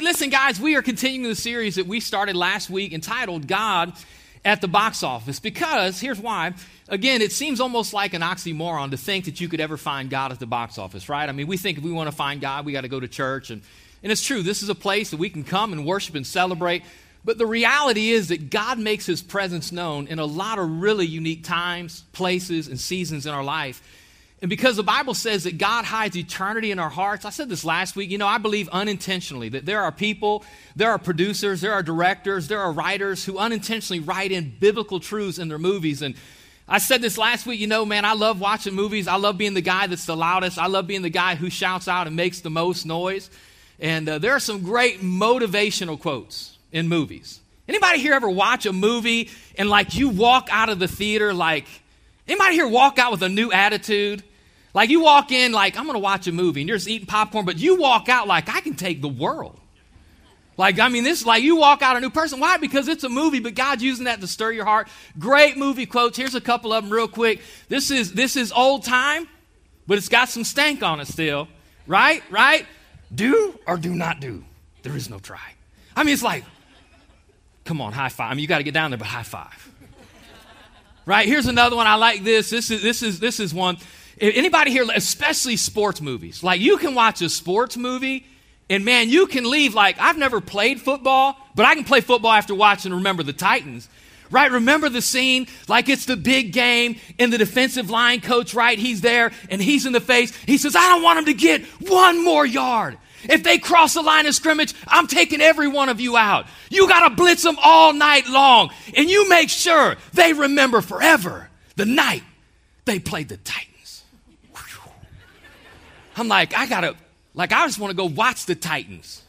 Hey, listen, guys, we are continuing the series that we started last week entitled God at the Box Office because here's why. Again, it seems almost like an oxymoron to think that you could ever find God at the box office, right? I mean, we think if we want to find God, we got to go to church. And, and it's true, this is a place that we can come and worship and celebrate. But the reality is that God makes his presence known in a lot of really unique times, places, and seasons in our life. And because the Bible says that God hides eternity in our hearts, I said this last week, you know, I believe unintentionally that there are people, there are producers, there are directors, there are writers who unintentionally write in biblical truths in their movies. And I said this last week, you know, man, I love watching movies. I love being the guy that's the loudest. I love being the guy who shouts out and makes the most noise. And uh, there are some great motivational quotes in movies. Anybody here ever watch a movie and like you walk out of the theater like, anybody here walk out with a new attitude? Like you walk in like, I'm going to watch a movie and you're just eating popcorn, but you walk out like, I can take the world. Like, I mean, this is like you walk out a new person. Why? Because it's a movie, but God's using that to stir your heart. Great movie quotes. Here's a couple of them real quick. This is this is old time, but it's got some stank on it still. Right? Right? Do or do not do. There is no try. I mean, it's like, come on, high five. I mean, you got to get down there, but high five. Right? Here's another one. I like this. This is this is this is one. Anybody here, especially sports movies, like you can watch a sports movie and man, you can leave like, I've never played football, but I can play football after watching Remember the Titans. Right? Remember the scene like it's the big game and the defensive line coach, right? He's there and he's in the face. He says, I don't want him to get one more yard. If they cross the line of scrimmage, I'm taking every one of you out. You got to blitz them all night long. And you make sure they remember forever the night they played the Titans. I'm like, I got to, like, I just want to go watch the Titans.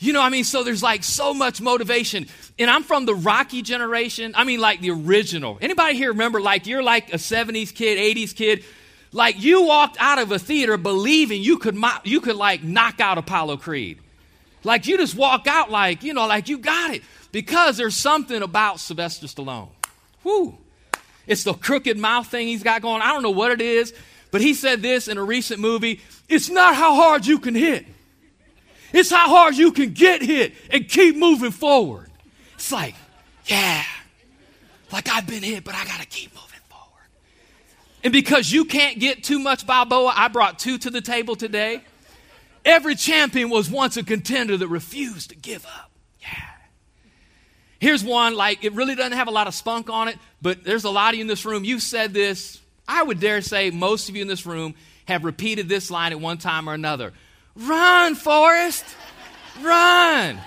You know, I mean, so there's like so much motivation. And I'm from the Rocky generation. I mean, like the original. Anybody here remember, like, you're like a 70s kid, 80s kid? Like, you walked out of a theater believing you could, you could like, knock out Apollo Creed. Like, you just walk out like, you know, like, you got it. Because there's something about Sylvester Stallone. Whoo. It's the crooked mouth thing he's got going. I don't know what it is. But he said this in a recent movie it's not how hard you can hit, it's how hard you can get hit and keep moving forward. It's like, yeah, like I've been hit, but I got to keep moving forward. And because you can't get too much Balboa, I brought two to the table today. Every champion was once a contender that refused to give up. Yeah. Here's one, like, it really doesn't have a lot of spunk on it, but there's a lot of you in this room. You've said this I would dare say most of you in this room have repeated this line at one time or another Run, Forrest! Run!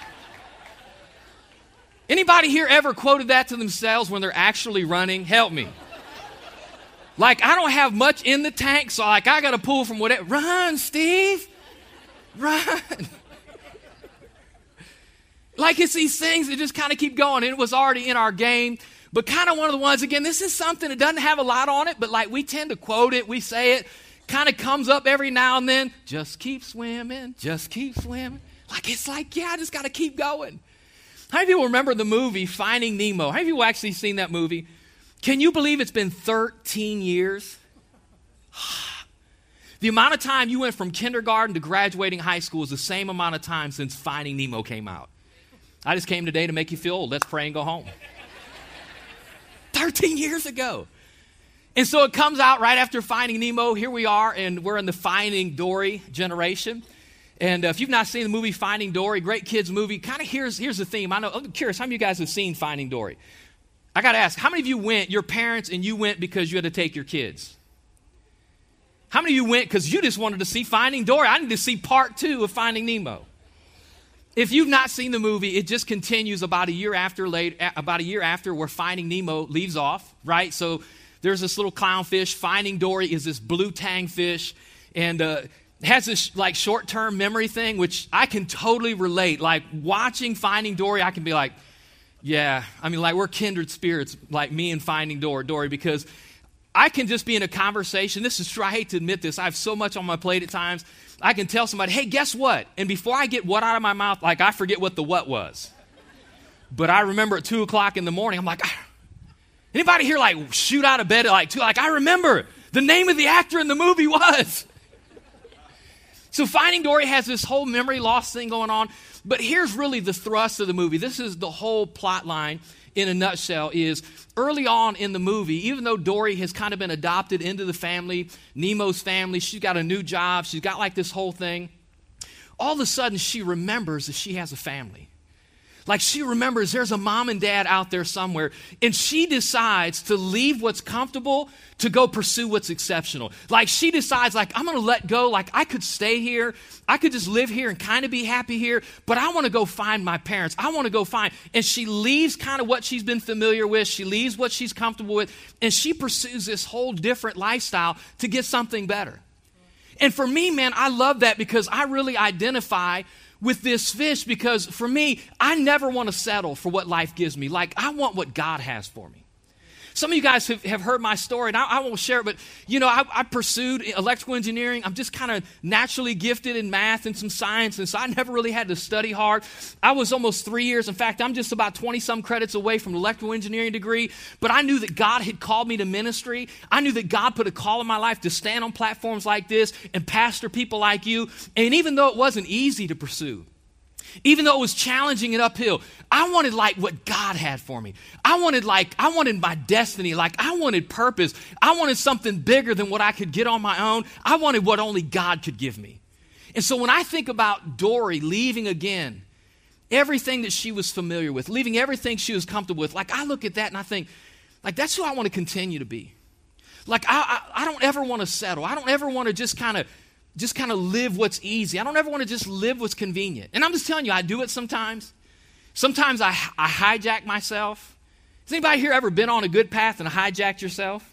Anybody here ever quoted that to themselves when they're actually running? Help me. Like, I don't have much in the tank, so like I gotta pull from whatever. Run, Steve! Run! like it's these things that just kind of keep going. And it was already in our game but kind of one of the ones, again, this is something that doesn't have a lot on it, but like we tend to quote it, we say it, kind of comes up every now and then. Just keep swimming, just keep swimming. Like it's like, yeah, I just got to keep going. How many people remember the movie Finding Nemo? How many people actually seen that movie? Can you believe it's been 13 years? the amount of time you went from kindergarten to graduating high school is the same amount of time since Finding Nemo came out. I just came today to make you feel old. Let's pray and go home. 13 years ago. And so it comes out right after Finding Nemo. Here we are, and we're in the Finding Dory generation. And uh, if you've not seen the movie Finding Dory, great kids movie, kind of here's, here's the theme. I know, I'm curious, how many of you guys have seen Finding Dory? I got to ask, how many of you went, your parents, and you went because you had to take your kids? How many of you went because you just wanted to see Finding Dory? I need to see part two of Finding Nemo. If you've not seen the movie, it just continues about a year after late, about a year after where Finding Nemo leaves off, right? So there's this little clownfish. Finding Dory is this blue tang fish, and uh, has this like short-term memory thing, which I can totally relate. Like watching Finding Dory, I can be like, yeah, I mean, like we're kindred spirits, like me and Finding Dory, Dory, because I can just be in a conversation. This is true. I hate to admit this. I have so much on my plate at times. I can tell somebody, hey, guess what? And before I get what out of my mouth, like I forget what the what was. But I remember at two o'clock in the morning, I'm like, ah. anybody here like shoot out of bed at like two? Like, I remember the name of the actor in the movie was. So Finding Dory has this whole memory loss thing going on, but here's really the thrust of the movie. This is the whole plot line in a nutshell is early on in the movie, even though Dory has kind of been adopted into the family, Nemo's family, she's got a new job, she's got like this whole thing. All of a sudden, she remembers that she has a family. Like she remembers there's a mom and dad out there somewhere, and she decides to leave what's comfortable to go pursue what's exceptional. Like she decides, like, I'm gonna let go, like I could stay here, I could just live here and kind of be happy here, but I wanna go find my parents. I wanna go find. And she leaves kind of what she's been familiar with, she leaves what she's comfortable with, and she pursues this whole different lifestyle to get something better. And for me, man, I love that because I really identify with this fish because for me, I never want to settle for what life gives me. Like, I want what God has for me. Some of you guys have, have heard my story, and I, I, won't share it, but you know, I, I pursued electrical engineering. I'm just kind of naturally gifted in math and some science, and so I never really had to study hard. I was almost three years. In fact, I'm just about 20 some credits away from an electrical engineering degree, but I knew that God had called me to ministry. I knew that God put a call in my life to stand on platforms like this and pastor people like you. And even though it wasn't easy to pursue, even though it was challenging and uphill, I wanted like what God had for me. I wanted like, I wanted my destiny. Like, I wanted purpose. I wanted something bigger than what I could get on my own. I wanted what only God could give me. And so when I think about Dory leaving again, everything that she was familiar with, leaving everything she was comfortable with, like I look at that and I think, like, that's who I want to continue to be. Like, I, I, I don't ever want to settle. I don't ever want to just kind of just kind of live what's easy. I don't ever want to just live what's convenient. And I'm just telling you, I do it sometimes. Sometimes I, I hijack myself. Has anybody here ever been on a good path and hijacked yourself?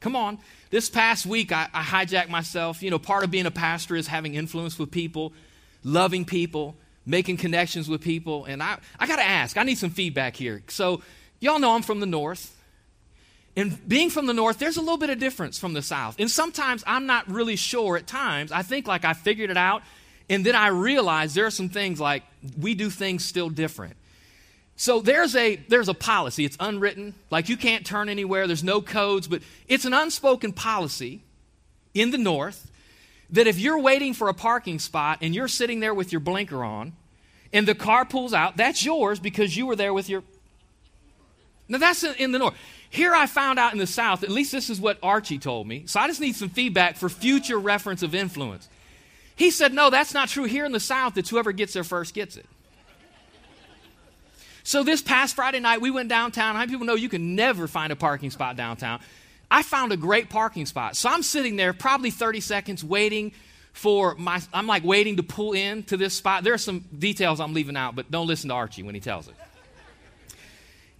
Come on. This past week, I, I hijacked myself. You know, part of being a pastor is having influence with people, loving people, making connections with people. And I, I got to ask, I need some feedback here. So, y'all know I'm from the north. And being from the north, there's a little bit of difference from the south. And sometimes I'm not really sure at times. I think like I figured it out. And then I realize there are some things like we do things still different. So there's a there's a policy. It's unwritten. Like you can't turn anywhere. There's no codes, but it's an unspoken policy in the north that if you're waiting for a parking spot and you're sitting there with your blinker on and the car pulls out, that's yours because you were there with your Now that's in the north. Here I found out in the South, at least this is what Archie told me. So I just need some feedback for future reference of influence. He said, No, that's not true. Here in the South, it's whoever gets there first gets it. So this past Friday night, we went downtown. How many people know you can never find a parking spot downtown? I found a great parking spot. So I'm sitting there probably 30 seconds waiting for my, I'm like waiting to pull in to this spot. There are some details I'm leaving out, but don't listen to Archie when he tells it.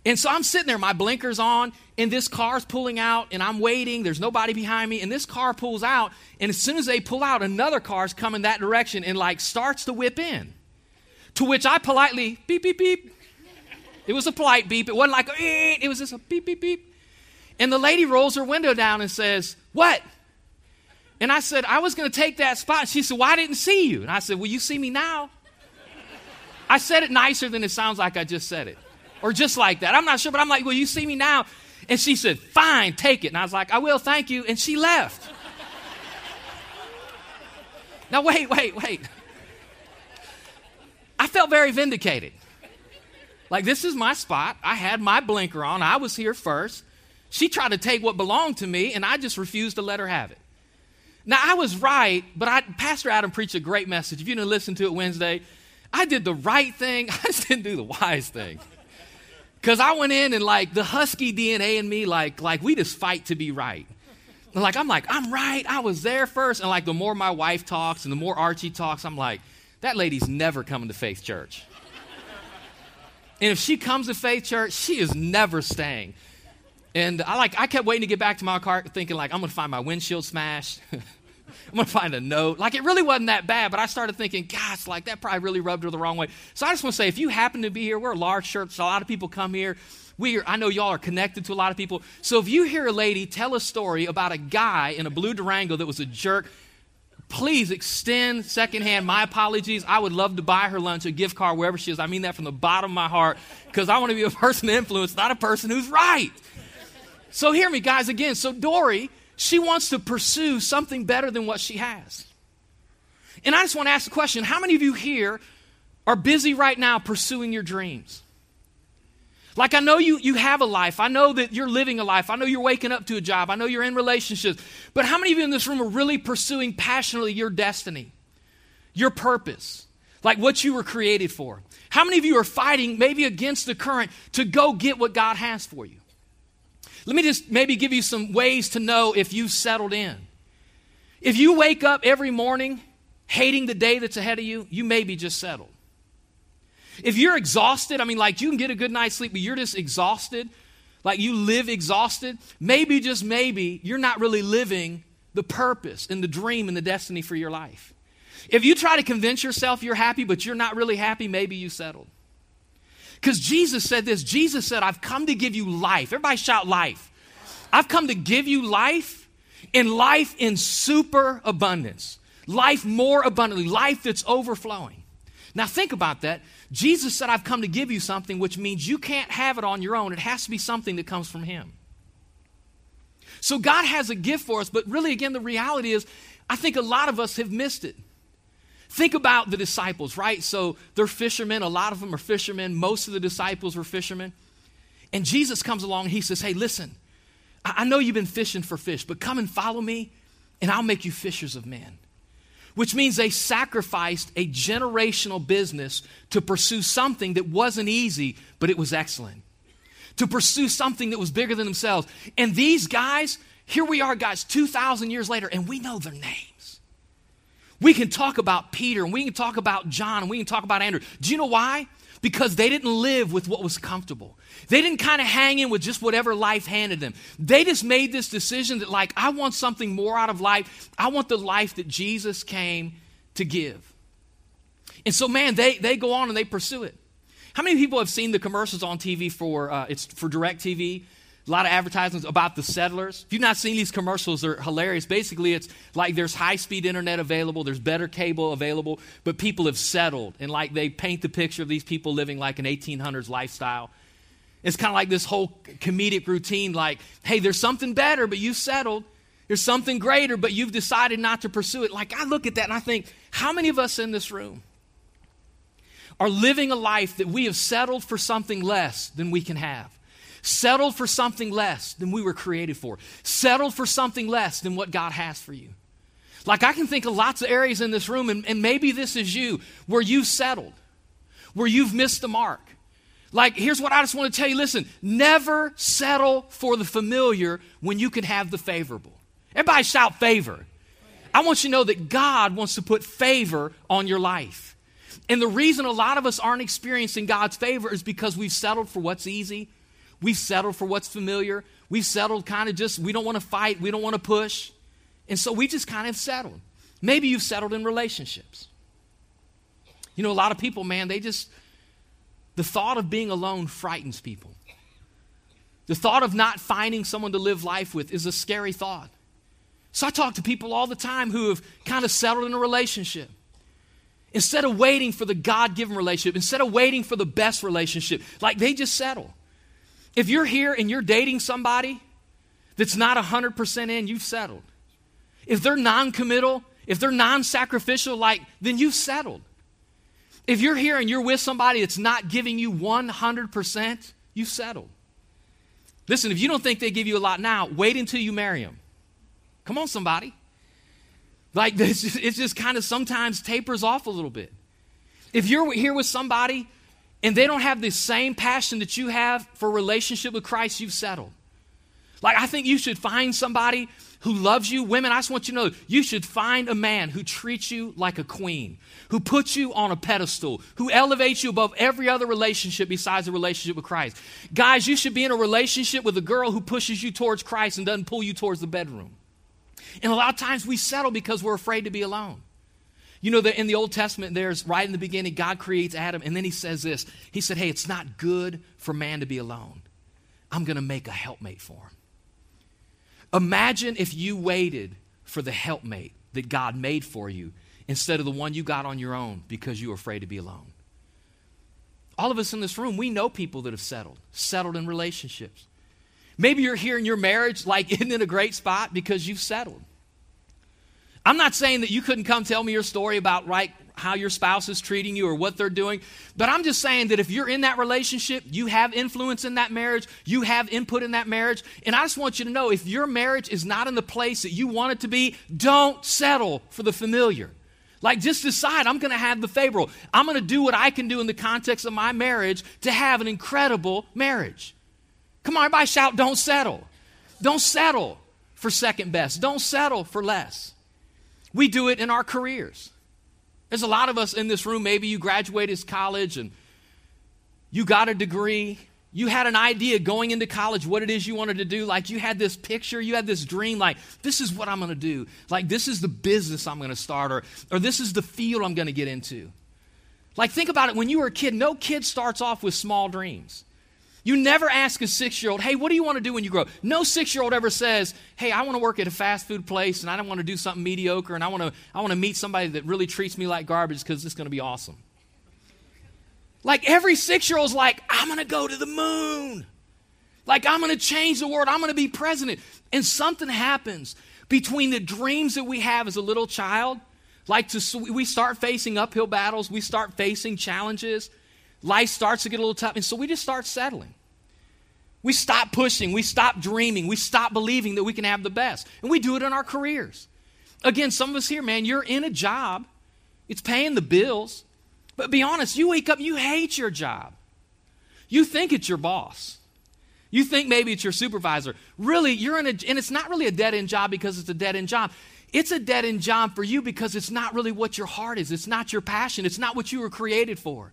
And so I'm sitting there, my blinkers on, and this car's pulling out, and I'm waiting. There's nobody behind me, and this car pulls out. And as soon as they pull out, another car's coming that direction and like starts to whip in. To which I politely beep, beep, beep. It was a polite beep. It wasn't like, eh, it was just a beep, beep, beep. And the lady rolls her window down and says, What? And I said, I was going to take that spot. She said, Well, I didn't see you. And I said, Well, you see me now? I said it nicer than it sounds like I just said it or just like that. I'm not sure, but I'm like, well, you see me now? And she said, fine, take it. And I was like, I will, thank you. And she left. now, wait, wait, wait. I felt very vindicated. Like, this is my spot. I had my blinker on. I was here first. She tried to take what belonged to me, and I just refused to let her have it. Now, I was right, but I, Pastor Adam preached a great message. If you didn't listen to it Wednesday, I did the right thing. I just didn't do the wise thing. Because I went in and like the husky DNA in me, like, like we just fight to be right. And like I'm like, I'm right, I was there first. And like the more my wife talks and the more Archie talks, I'm like, that lady's never coming to faith church. and if she comes to faith church, she is never staying. And I like I kept waiting to get back to my car thinking like I'm gonna find my windshield smashed. I'm going to find a note. Like, it really wasn't that bad, but I started thinking, gosh, like, that probably really rubbed her the wrong way. So I just want to say, if you happen to be here, we're a large church, so a lot of people come here. We are, I know y'all are connected to a lot of people. So if you hear a lady tell a story about a guy in a blue Durango that was a jerk, please extend secondhand my apologies. I would love to buy her lunch, a gift card, wherever she is. I mean that from the bottom of my heart because I want to be a person of influence, not a person who's right. So hear me, guys, again. So Dory she wants to pursue something better than what she has. And I just want to ask the question how many of you here are busy right now pursuing your dreams? Like, I know you, you have a life. I know that you're living a life. I know you're waking up to a job. I know you're in relationships. But how many of you in this room are really pursuing passionately your destiny, your purpose, like what you were created for? How many of you are fighting maybe against the current to go get what God has for you? Let me just maybe give you some ways to know if you've settled in. If you wake up every morning hating the day that's ahead of you, you may be just settled. If you're exhausted, I mean, like you can get a good night's sleep, but you're just exhausted, like you live exhausted, maybe, just maybe, you're not really living the purpose and the dream and the destiny for your life. If you try to convince yourself you're happy, but you're not really happy, maybe you settled. Because Jesus said this Jesus said, I've come to give you life. Everybody shout life. I've come to give you life and life in super abundance, life more abundantly, life that's overflowing. Now, think about that. Jesus said, I've come to give you something, which means you can't have it on your own. It has to be something that comes from Him. So, God has a gift for us, but really, again, the reality is, I think a lot of us have missed it. Think about the disciples, right? So, they're fishermen. A lot of them are fishermen. Most of the disciples were fishermen. And Jesus comes along He says, Hey, listen, I know you've been fishing for fish, but come and follow me, and I'll make you fishers of men which means they sacrificed a generational business to pursue something that wasn't easy, but it was excellent. To pursue something that was bigger than themselves. And these guys, here we are, guys, 2,000 years later, and we know their names. We can talk about Peter, and we can talk about John, and we can talk about Andrew. Do you know why? because they didn't live with what was comfortable. They didn't kind of hang in with just whatever life handed them. They just made this decision that, like, I want something more out of life. I want the life that Jesus came to give. And so, man, they, they go on and they pursue it. How many people have seen the commercials on TV for, uh, it's for DirecTV? A lot of advertisements about the settlers. If you've not seen these commercials, they're hilarious. Basically, it's like there's high speed internet available, there's better cable available, but people have settled. And like they paint the picture of these people living like an 1800s lifestyle. It's kind of like this whole comedic routine like, hey, there's something better, but you've settled. There's something greater, but you've decided not to pursue it. Like, I look at that and I think, how many of us in this room are living a life that we have settled for something less than we can have? Settled for something less than we were created for. Settled for something less than what God has for you. Like I can think of lots of areas in this room, and, and maybe this is you, where you've settled, where you've missed the mark. Like, here's what I just want to tell you listen, never settle for the familiar when you can have the favorable. Everybody shout favor. I want you to know that God wants to put favor on your life. And the reason a lot of us aren't experiencing God's favor is because we've settled for what's easy, We've settled for what's familiar. We've settled kind of just, we don't want to fight, we don't want to push. And so we just kind of settled. Maybe you've settled in relationships. You know, a lot of people, man, they just, the thought of being alone frightens people. The thought of not finding someone to live life with is a scary thought. So I talk to people all the time who have kind of settled in a relationship. Instead of waiting for the God given relationship, instead of waiting for the best relationship, like they just settle. If you're here and you're dating somebody that's not 100% in, you've settled. If they're non committal, if they're non sacrificial, like, then you've settled. If you're here and you're with somebody that's not giving you 100%, you've settled. Listen, if you don't think they give you a lot now, wait until you marry them. Come on, somebody. Like, just, it's just kind of sometimes tapers off a little bit. If you're here with somebody and they don't have the same passion that you have for relationship with Christ, you've settled. Like, I think you should find somebody who loves you. Women, I just want you to know you should find a man who treats you like a queen, who puts you on a pedestal, who elevates you above every other relationship besides the relationship with Christ. Guys, you should be in a relationship with a girl who pushes you towards Christ and doesn't pull you towards the bedroom. And a lot of times we settle because we're afraid to be alone. You know that in the Old Testament, there's right in the beginning, God creates Adam, and then he says this. He said, Hey, it's not good for man to be alone. I'm going to make a helpmate for him. Imagine if you waited for the helpmate that God made for you instead of the one you got on your own because you were afraid to be alone. All of us in this room, we know people that have settled, settled in relationships. Maybe you're here in your marriage, like, isn't it a great spot because you've settled? I'm not saying that you couldn't come tell me your story about right how your spouse is treating you or what they're doing, but I'm just saying that if you're in that relationship, you have influence in that marriage, you have input in that marriage, and I just want you to know if your marriage is not in the place that you want it to be, don't settle for the familiar. Like, just decide I'm going to have the favorable. I'm going to do what I can do in the context of my marriage to have an incredible marriage. Come on, everybody shout, don't settle. Don't settle for second best. Don't settle for less. We do it in our careers. There's a lot of us in this room, maybe you graduated college and you got a degree. You had an idea going into college what it is you wanted to do. Like you had this picture, you had this dream, like, this is what I'm going to do. Like, this is the business I'm going to start, or, or this is the field I'm going to get into. Like, think about it. When you were a kid, no kid starts off with small dreams. You never ask a six year old, hey, what do you want to do when you grow up? No six year old ever says, hey, I want to work at a fast food place and I don't want to do something mediocre and I want to, I want to meet somebody that really treats me like garbage because it's going to be awesome. Like every six year old's like, I'm going to go to the moon. Like I'm going to change the world. I'm going to be president. And something happens between the dreams that we have as a little child. Like to, we start facing uphill battles, we start facing challenges. Life starts to get a little tough. And so we just start settling. We stop pushing. We stop dreaming. We stop believing that we can have the best. And we do it in our careers. Again, some of us here, man, you're in a job, it's paying the bills. But be honest, you wake up, you hate your job. You think it's your boss. You think maybe it's your supervisor. Really, you're in a, and it's not really a dead end job because it's a dead end job. It's a dead end job for you because it's not really what your heart is. It's not your passion. It's not what you were created for.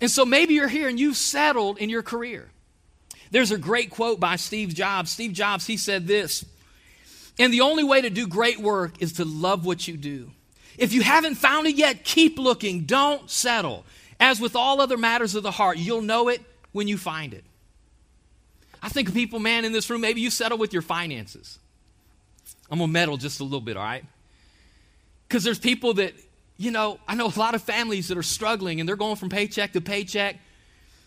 And so maybe you're here and you've settled in your career. There's a great quote by Steve Jobs. Steve Jobs, he said this And the only way to do great work is to love what you do. If you haven't found it yet, keep looking. Don't settle. As with all other matters of the heart, you'll know it when you find it. I think of people, man, in this room, maybe you settle with your finances. I'm going to meddle just a little bit, all right? Because there's people that, you know, I know a lot of families that are struggling and they're going from paycheck to paycheck.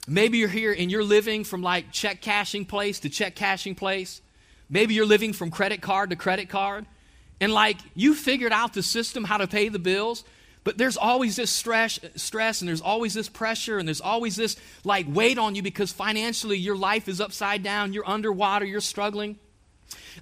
Maybe you're here and you're living from like check cashing place to check cashing place. Maybe you're living from credit card to credit card. And like you figured out the system how to pay the bills, but there's always this stress, stress and there's always this pressure and there's always this like weight on you because financially your life is upside down, you're underwater, you're struggling.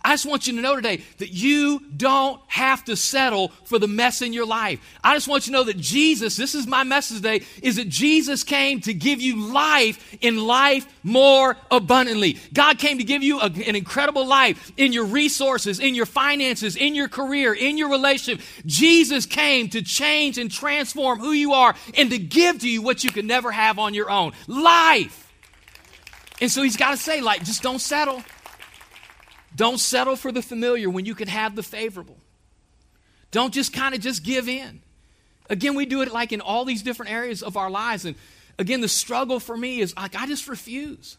I just want you to know today that you don't have to settle for the mess in your life. I just want you to know that Jesus, this is my message today, is that Jesus came to give you life in life more abundantly. God came to give you a, an incredible life in your resources, in your finances, in your career, in your relationship. Jesus came to change and transform who you are and to give to you what you could never have on your own life. And so he's got to say, like, just don't settle. Don't settle for the familiar when you can have the favorable. Don't just kind of just give in. Again, we do it like in all these different areas of our lives. And again, the struggle for me is like, I just refuse.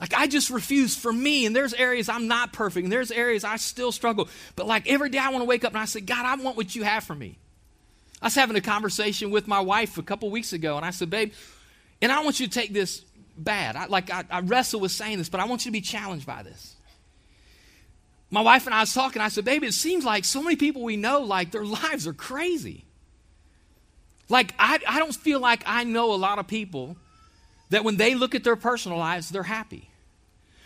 Like, I just refuse for me. And there's areas I'm not perfect, and there's areas I still struggle. But like every day I want to wake up and I say, God, I want what you have for me. I was having a conversation with my wife a couple weeks ago, and I said, Babe, and I want you to take this bad. I, like I, I wrestle with saying this, but I want you to be challenged by this. My wife and I was talking. I said, "Baby, it seems like so many people we know, like their lives are crazy. Like I, I don't feel like I know a lot of people that when they look at their personal lives, they're happy.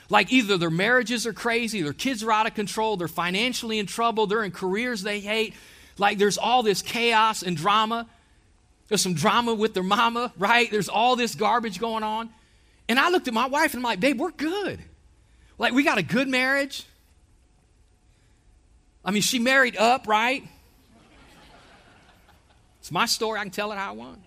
Like either their marriages are crazy, their kids are out of control, they're financially in trouble, they're in careers they hate. Like there's all this chaos and drama. There's some drama with their mama, right? There's all this garbage going on. And I looked at my wife and I'm like, babe, we're good. Like, we got a good marriage. I mean, she married up, right? It's my story. I can tell it how I want.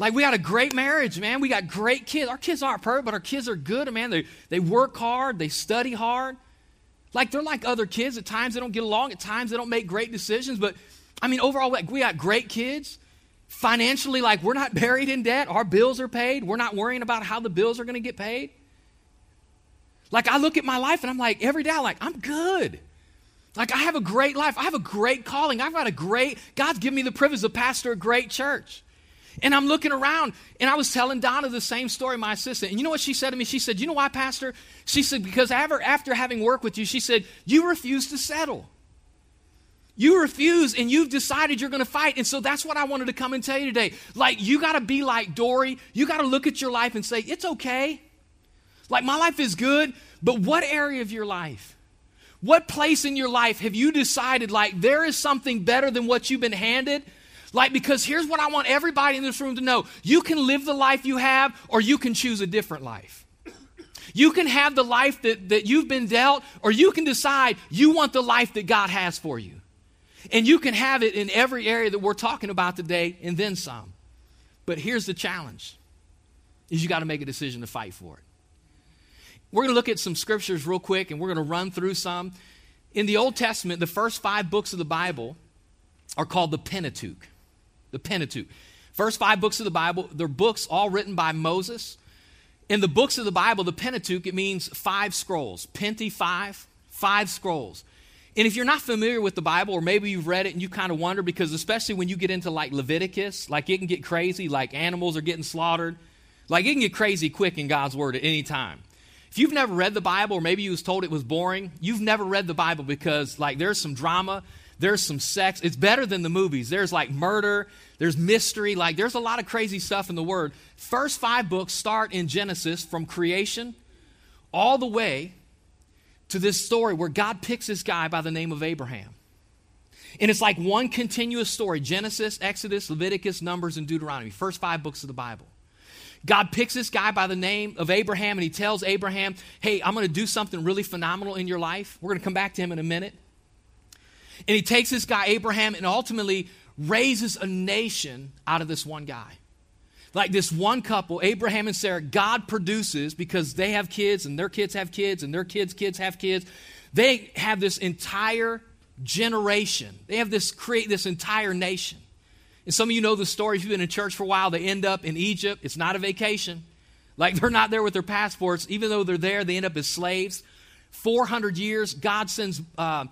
Like, we got a great marriage, man. We got great kids. Our kids aren't perfect, but our kids are good, man. They, they work hard, they study hard. Like, they're like other kids. At times, they don't get along. At times, they don't make great decisions. But, I mean, overall, like, we got great kids financially like we're not buried in debt our bills are paid we're not worrying about how the bills are going to get paid like i look at my life and i'm like every day i'm like i'm good like i have a great life i have a great calling i've got a great god's given me the privilege to pastor a great church And I'm looking around, and I was telling Donna the same story, my assistant. And you know what she said to me? She said, You know why, Pastor? She said, Because after, after having worked with you, she said, You refuse to settle. You refuse and you've decided you're going to fight. And so that's what I wanted to come and tell you today. Like, you got to be like Dory. You got to look at your life and say, It's okay. Like, my life is good, but what area of your life? What place in your life have you decided, like, there is something better than what you've been handed? Like, because here's what I want everybody in this room to know you can live the life you have, or you can choose a different life. You can have the life that, that you've been dealt, or you can decide you want the life that God has for you. And you can have it in every area that we're talking about today and then some. But here's the challenge is you got to make a decision to fight for it. We're going to look at some scriptures real quick and we're going to run through some. In the Old Testament, the first 5 books of the Bible are called the Pentateuch. The Pentateuch. First 5 books of the Bible, they're books all written by Moses. In the books of the Bible, the Pentateuch, it means five scrolls. Penti, five, five scrolls. And if you're not familiar with the Bible, or maybe you've read it and you kind of wonder, because especially when you get into like Leviticus, like it can get crazy, like animals are getting slaughtered. Like it can get crazy quick in God's Word at any time. If you've never read the Bible, or maybe you was told it was boring, you've never read the Bible because like there's some drama, there's some sex. It's better than the movies. There's like murder, there's mystery, like there's a lot of crazy stuff in the Word. First five books start in Genesis from creation all the way to this story where God picks this guy by the name of Abraham. And it's like one continuous story Genesis, Exodus, Leviticus, Numbers, and Deuteronomy, first five books of the Bible. God picks this guy by the name of Abraham and he tells Abraham, Hey, I'm going to do something really phenomenal in your life. We're going to come back to him in a minute. And he takes this guy, Abraham, and ultimately raises a nation out of this one guy like this one couple, Abraham and Sarah, God produces because they have kids and their kids have kids and their kids' kids have kids. They have this entire generation. They have this create this entire nation. And some of you know the story. If you've been in church for a while, they end up in Egypt. It's not a vacation. Like they're not there with their passports. Even though they're there, they end up as slaves. 400 years, God sends, uh,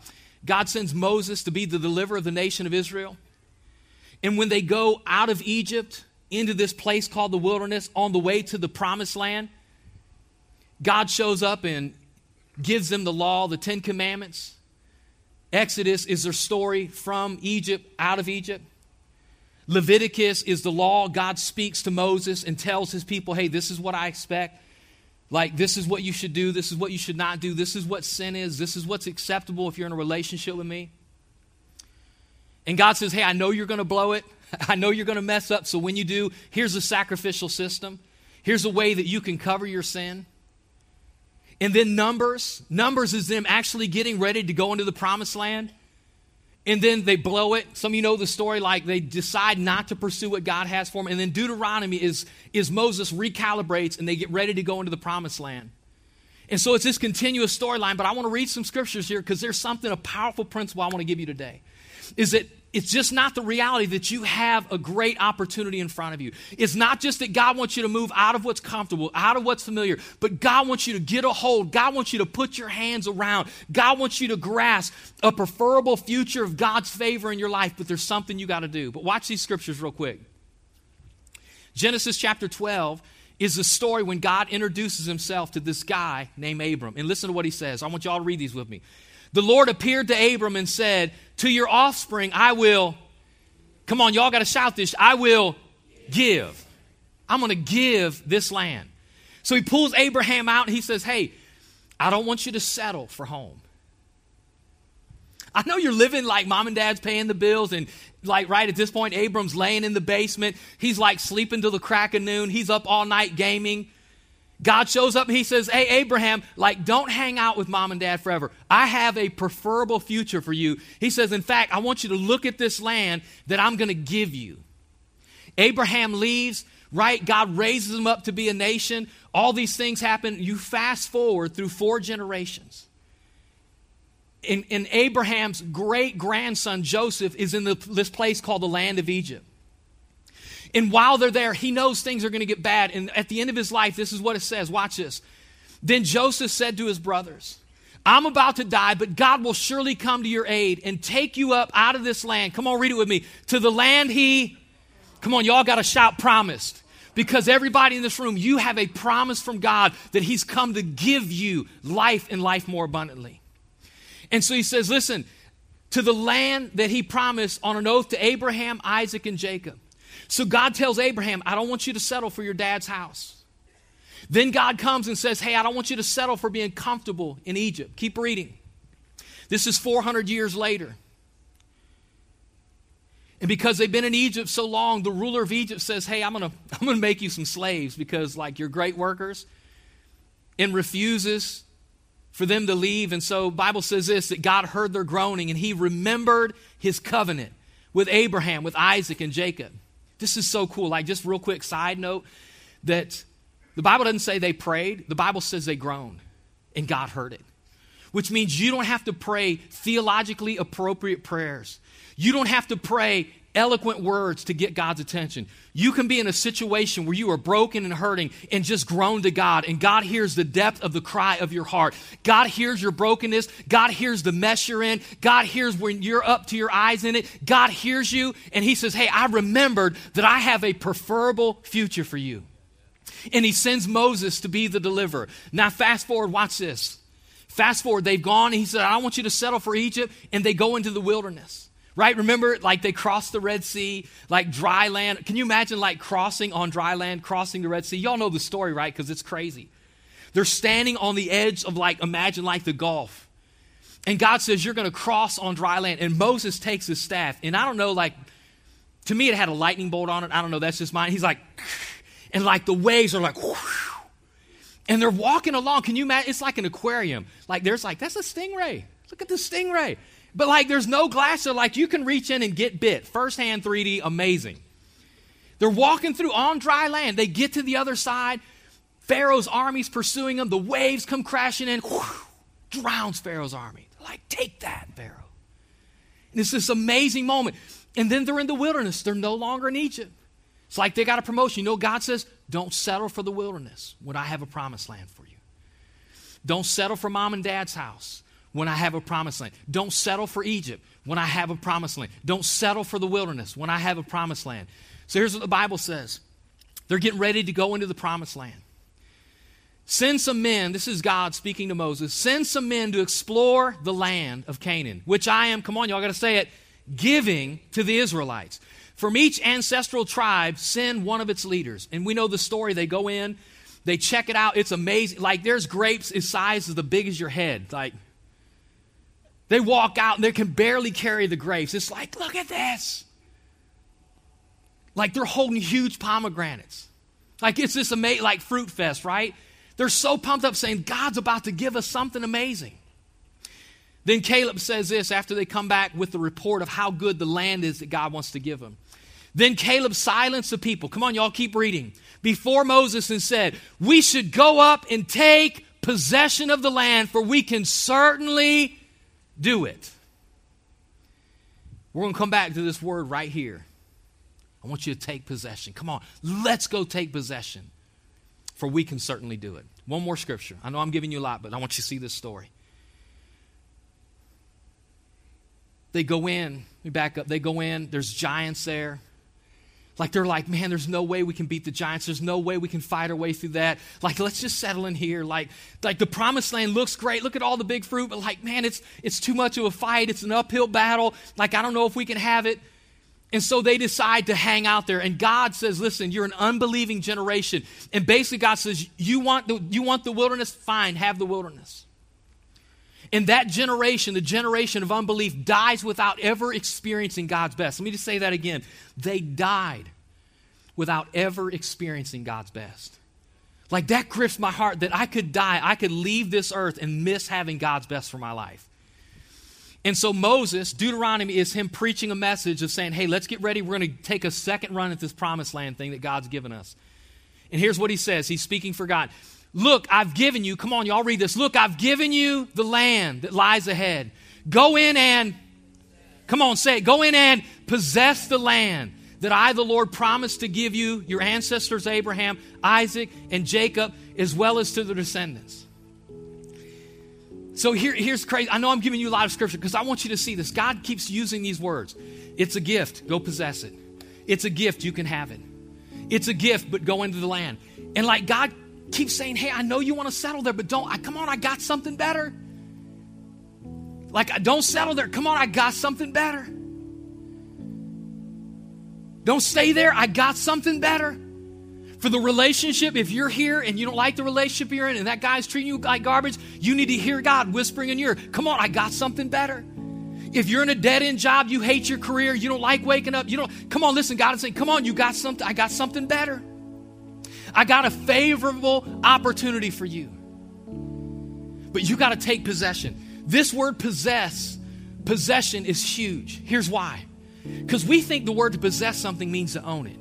God sends Moses to be the deliverer of the nation of Israel. And when they go out of Egypt, into this place called the wilderness on the way to the promised land, God shows up and gives them the law, the Ten Commandments. Exodus is their story from Egypt, out of Egypt. Leviticus is the law. God speaks to Moses and tells his people, hey, this is what I expect. Like, this is what you should do. This is what you should not do. This is what sin is. This is what's acceptable if you're in a relationship with me. And God says, hey, I know you're going to blow it. I know you're going to mess up, so when you do, here's a sacrificial system. Here's a way that you can cover your sin. And then Numbers. Numbers is them actually getting ready to go into the promised land. And then they blow it. Some of you know the story, like they decide not to pursue what God has for them. And then Deuteronomy is, is Moses recalibrates and they get ready to go into the promised land. And so it's this continuous storyline, but I want to read some scriptures here because there's something, a powerful principle I want to give you today. Is that it's just not the reality that you have a great opportunity in front of you. It's not just that God wants you to move out of what's comfortable, out of what's familiar, but God wants you to get a hold. God wants you to put your hands around. God wants you to grasp a preferable future of God's favor in your life, but there's something you got to do. But watch these scriptures real quick. Genesis chapter 12 is the story when God introduces himself to this guy named Abram. And listen to what he says. I want y'all to read these with me. The Lord appeared to Abram and said, To your offspring I will, come on, y'all got to shout this, I will give. I'm going to give this land. So he pulls Abraham out and he says, Hey, I don't want you to settle for home. I know you're living like mom and dad's paying the bills, and like right at this point, Abram's laying in the basement. He's like sleeping till the crack of noon. He's up all night gaming. God shows up he says, Hey, Abraham, like, don't hang out with mom and dad forever. I have a preferable future for you. He says, In fact, I want you to look at this land that I'm going to give you. Abraham leaves, right? God raises him up to be a nation. All these things happen. You fast forward through four generations. And, and Abraham's great grandson, Joseph, is in the, this place called the land of Egypt. And while they're there, he knows things are going to get bad. And at the end of his life, this is what it says. Watch this. Then Joseph said to his brothers, I'm about to die, but God will surely come to your aid and take you up out of this land. Come on, read it with me. To the land he Come on, y'all got to shout promised. Because everybody in this room, you have a promise from God that He's come to give you life and life more abundantly. And so He says, listen, to the land that He promised on an oath to Abraham, Isaac, and Jacob. So God tells Abraham, I don't want you to settle for your dad's house. Then God comes and says, Hey, I don't want you to settle for being comfortable in Egypt. Keep reading. This is 400 years later. And because they've been in Egypt so long, the ruler of Egypt says, Hey, I'm going to I'm going to make you some slaves because, like, you're great workers, and refuses for them to leave. And so, Bible says this that God heard their groaning and he remembered his covenant with Abraham, with Isaac, and Jacob. This is so cool. Like, just real quick side note that the Bible doesn't say they prayed, the Bible says they groaned, and God heard it. Which means you don't have to pray theologically appropriate prayers. You don't have to pray eloquent words to get God's attention. You can be in a situation where you are broken and hurting and just groan to God, and God hears the depth of the cry of your heart. God hears your brokenness. God hears the mess you're in. God hears when you're up to your eyes in it. God hears you, and He says, Hey, I remembered that I have a preferable future for you. And He sends Moses to be the deliverer. Now, fast forward, watch this. Fast forward, they've gone, and He said, I want you to settle for Egypt, and they go into the wilderness. Right? Remember, like they crossed the Red Sea, like dry land. Can you imagine, like crossing on dry land, crossing the Red Sea? Y'all know the story, right? Because it's crazy. They're standing on the edge of, like, imagine like the Gulf. And God says, You're going to cross on dry land. And Moses takes his staff. And I don't know, like, to me, it had a lightning bolt on it. I don't know, that's just mine. He's like, and like the waves are like, and they're walking along. Can you imagine? It's like an aquarium. Like, there's like, that's a stingray. Look at the stingray. But like there's no glass, so like you can reach in and get bit. First hand 3D, amazing. They're walking through on dry land. They get to the other side. Pharaoh's army's pursuing them. The waves come crashing in, whoosh, drowns Pharaoh's army. They're like, take that, Pharaoh. And it's this amazing moment. And then they're in the wilderness. They're no longer in Egypt. It's like they got a promotion. You know, God says, don't settle for the wilderness when I have a promised land for you. Don't settle for mom and dad's house when I have a promised land. Don't settle for Egypt when I have a promised land. Don't settle for the wilderness when I have a promised land. So here's what the Bible says they're getting ready to go into the promised land. Send some men, this is God speaking to Moses, send some men to explore the land of Canaan, which I am, come on, y'all got to say it, giving to the Israelites. From each ancestral tribe, send one of its leaders. And we know the story. They go in, they check it out. It's amazing. Like there's grapes as size as the big as your head. Like they walk out and they can barely carry the grapes. It's like, look at this. Like they're holding huge pomegranates. Like it's this amazing, like fruit fest, right? They're so pumped up saying, God's about to give us something amazing. Then Caleb says this after they come back with the report of how good the land is that God wants to give them. Then Caleb silenced the people. Come on, y'all, keep reading. Before Moses and said, We should go up and take possession of the land, for we can certainly do it. We're going to come back to this word right here. I want you to take possession. Come on, let's go take possession, for we can certainly do it. One more scripture. I know I'm giving you a lot, but I want you to see this story. They go in, we back up, they go in, there's giants there. Like they're like, man, there's no way we can beat the giants. There's no way we can fight our way through that. Like, let's just settle in here. Like, like the promised land looks great. Look at all the big fruit, but like, man, it's it's too much of a fight. It's an uphill battle. Like, I don't know if we can have it. And so they decide to hang out there. And God says, listen, you're an unbelieving generation. And basically, God says, you want the, you want the wilderness? Fine, have the wilderness. And that generation, the generation of unbelief, dies without ever experiencing God's best. Let me just say that again. They died without ever experiencing God's best. Like that grips my heart that I could die, I could leave this earth and miss having God's best for my life. And so Moses, Deuteronomy is him preaching a message of saying, hey, let's get ready. We're going to take a second run at this promised land thing that God's given us. And here's what he says He's speaking for God. Look, I've given you, come on, y'all read this. Look, I've given you the land that lies ahead. Go in and, come on, say it. Go in and possess the land that I, the Lord, promised to give you, your ancestors, Abraham, Isaac, and Jacob, as well as to the descendants. So here, here's crazy. I know I'm giving you a lot of scripture because I want you to see this. God keeps using these words. It's a gift. Go possess it. It's a gift, you can have it. It's a gift, but go into the land. And like God keeps saying, Hey, I know you want to settle there, but don't, I, come on, I got something better. Like, don't settle there. Come on, I got something better. Don't stay there. I got something better. For the relationship, if you're here and you don't like the relationship you're in and that guy's treating you like garbage, you need to hear God whispering in your ear, Come on, I got something better. If you're in a dead end job, you hate your career, you don't like waking up, you don't, come on, listen, God is saying, Come on, you got something, I got something better. I got a favorable opportunity for you. But you got to take possession. This word possess, possession is huge. Here's why. Because we think the word to possess something means to own it.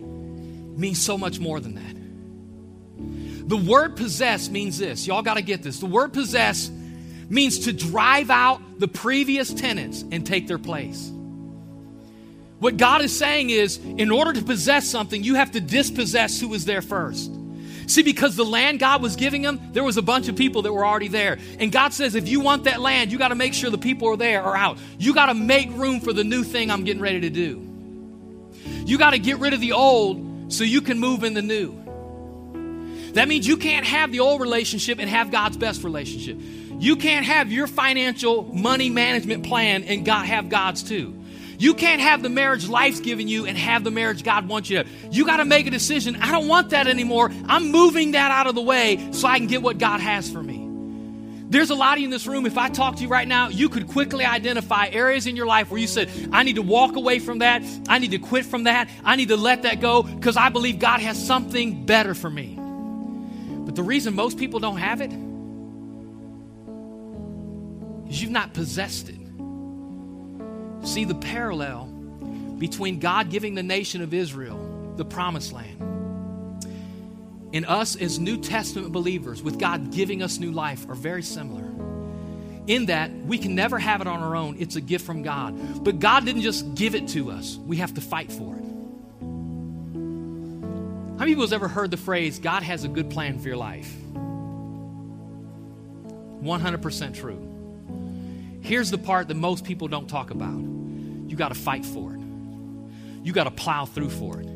it. Means so much more than that. The word possess means this. Y'all got to get this. The word possess means to drive out the previous tenants and take their place. What God is saying is, in order to possess something, you have to dispossess who was there first. See, because the land God was giving them, there was a bunch of people that were already there. And God says, if you want that land, you got to make sure the people are there or out. You got to make room for the new thing I'm getting ready to do. You got to get rid of the old so you can move in the new. That means you can't have the old relationship and have God's best relationship. You can't have your financial money management plan and God have God's too. You can't have the marriage life's given you and have the marriage God wants you to. You got to make a decision. I don't want that anymore. I'm moving that out of the way so I can get what God has for me. There's a lot of you in this room. If I talk to you right now, you could quickly identify areas in your life where you said, I need to walk away from that. I need to quit from that. I need to let that go because I believe God has something better for me. But the reason most people don't have it is you've not possessed it see the parallel between God giving the nation of Israel the promised land and us as New Testament believers, with God giving us new life, are very similar. In that we can never have it on our own, it's a gift from God. But God didn't just give it to us, we have to fight for it. How many people has ever heard the phrase, God has a good plan for your life? 100% true. Here's the part that most people don't talk about you got to fight for it, you got to plow through for it.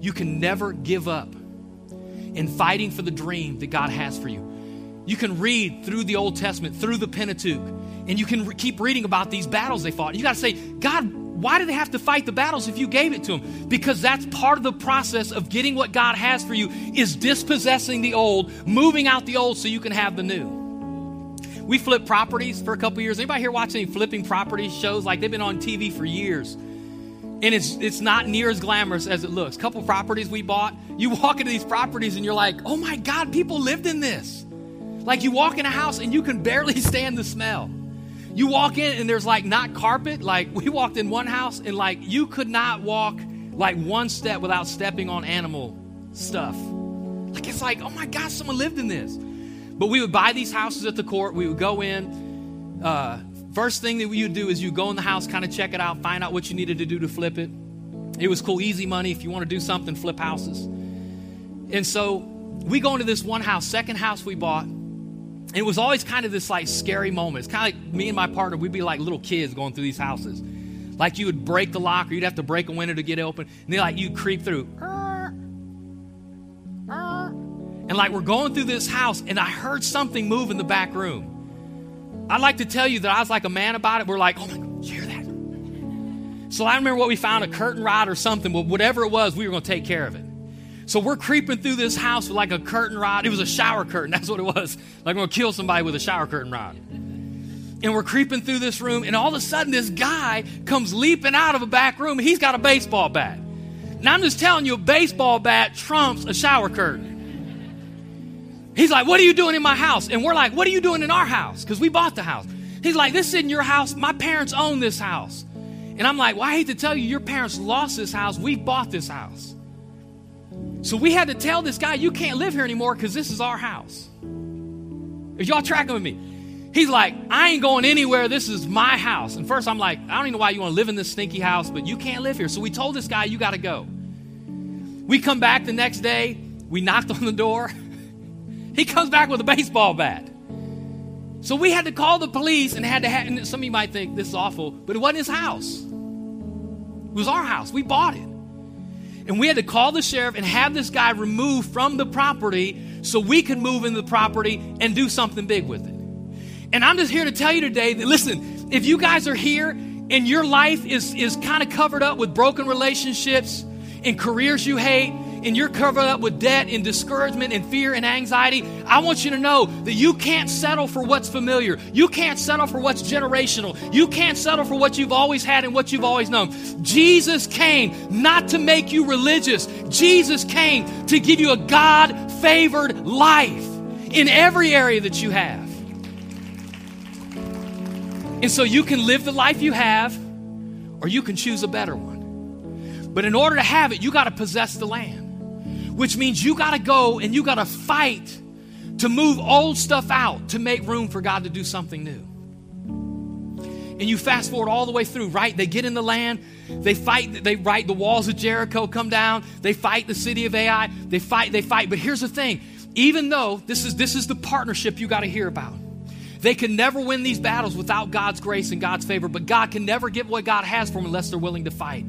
You can never give up in fighting for the dream that God has for you. You can read through the Old Testament, through the Pentateuch, and you can re- keep reading about these battles they fought. You got to say, God, why do they have to fight the battles if you gave it to them? Because that's part of the process of getting what God has for you is dispossessing the old, moving out the old so you can have the new. We flipped properties for a couple years. Anybody here watching flipping properties shows? Like they've been on TV for years. And it's it's not near as glamorous as it looks. Couple properties we bought. You walk into these properties and you're like, oh my God, people lived in this. Like you walk in a house and you can barely stand the smell. You walk in and there's like not carpet. Like we walked in one house and like you could not walk like one step without stepping on animal stuff. Like it's like, oh my God, someone lived in this. But we would buy these houses at the court. We would go in. Uh, first thing that you'd do is you go in the house, kind of check it out, find out what you needed to do to flip it. It was cool, easy money. If you want to do something, flip houses. And so we go into this one house, second house we bought. It was always kind of this like scary moment. It's kind of like me and my partner, we'd be like little kids going through these houses. Like you would break the lock or you'd have to break a window to get it open. And then like you'd creep through. And like we're going through this house, and I heard something move in the back room. I'd like to tell you that I was like a man about it. We're like, oh my God, hear that? So I remember what we found a curtain rod or something, but whatever it was, we were going to take care of it. So we're creeping through this house with like a curtain rod. It was a shower curtain. That's what it was. Like I'm going to kill somebody with a shower curtain rod. And we're creeping through this room, and all of a sudden, this guy comes leaping out of a back room. He's got a baseball bat. Now, I'm just telling you, a baseball bat trumps a shower curtain. He's like, What are you doing in my house? And we're like, What are you doing in our house? Because we bought the house. He's like, This isn't your house. My parents own this house. And I'm like, Well, I hate to tell you, your parents lost this house. We bought this house. So we had to tell this guy, You can't live here anymore because this is our house. Are y'all tracking with me? He's like, I ain't going anywhere. This is my house. And first, I'm like, I don't even know why you want to live in this stinky house, but you can't live here. So we told this guy, You got to go. We come back the next day. We knocked on the door. He comes back with a baseball bat. So we had to call the police and had to have, and some of you might think this is awful, but it wasn't his house. It was our house. We bought it. And we had to call the sheriff and have this guy removed from the property so we could move into the property and do something big with it. And I'm just here to tell you today that listen, if you guys are here and your life is, is kind of covered up with broken relationships and careers you hate, and you're covered up with debt and discouragement and fear and anxiety, I want you to know that you can't settle for what's familiar. You can't settle for what's generational. You can't settle for what you've always had and what you've always known. Jesus came not to make you religious, Jesus came to give you a God favored life in every area that you have. And so you can live the life you have, or you can choose a better one. But in order to have it, you got to possess the land, which means you got to go and you got to fight to move old stuff out to make room for God to do something new. And you fast forward all the way through, right? They get in the land, they fight, they right, the walls of Jericho come down, they fight the city of Ai, they fight, they fight. But here's the thing, even though this is this is the partnership you got to hear about. They can never win these battles without God's grace and God's favor, but God can never give what God has for them unless they're willing to fight.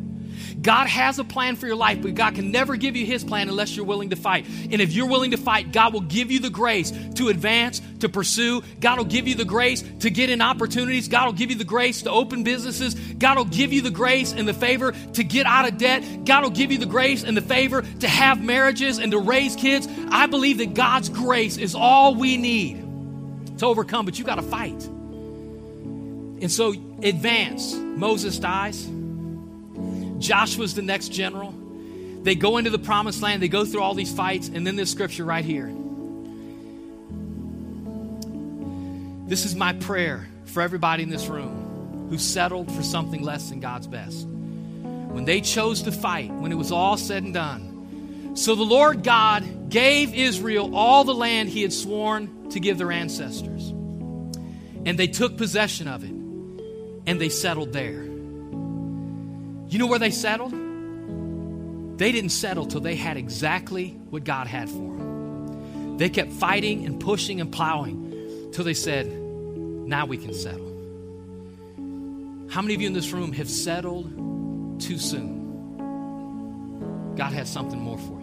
God has a plan for your life, but God can never give you His plan unless you're willing to fight. And if you're willing to fight, God will give you the grace to advance, to pursue. God will give you the grace to get in opportunities. God will give you the grace to open businesses. God will give you the grace and the favor to get out of debt. God will give you the grace and the favor to have marriages and to raise kids. I believe that God's grace is all we need to overcome, but you got to fight. And so, advance. Moses dies. Joshua's the next general. They go into the promised land, they go through all these fights, and then this scripture right here. This is my prayer for everybody in this room who settled for something less than God's best. When they chose to fight, when it was all said and done. So the Lord God gave Israel all the land he had sworn to give their ancestors. And they took possession of it, and they settled there. You know where they settled? They didn't settle till they had exactly what God had for them. They kept fighting and pushing and plowing till they said, now we can settle. How many of you in this room have settled too soon? God has something more for you.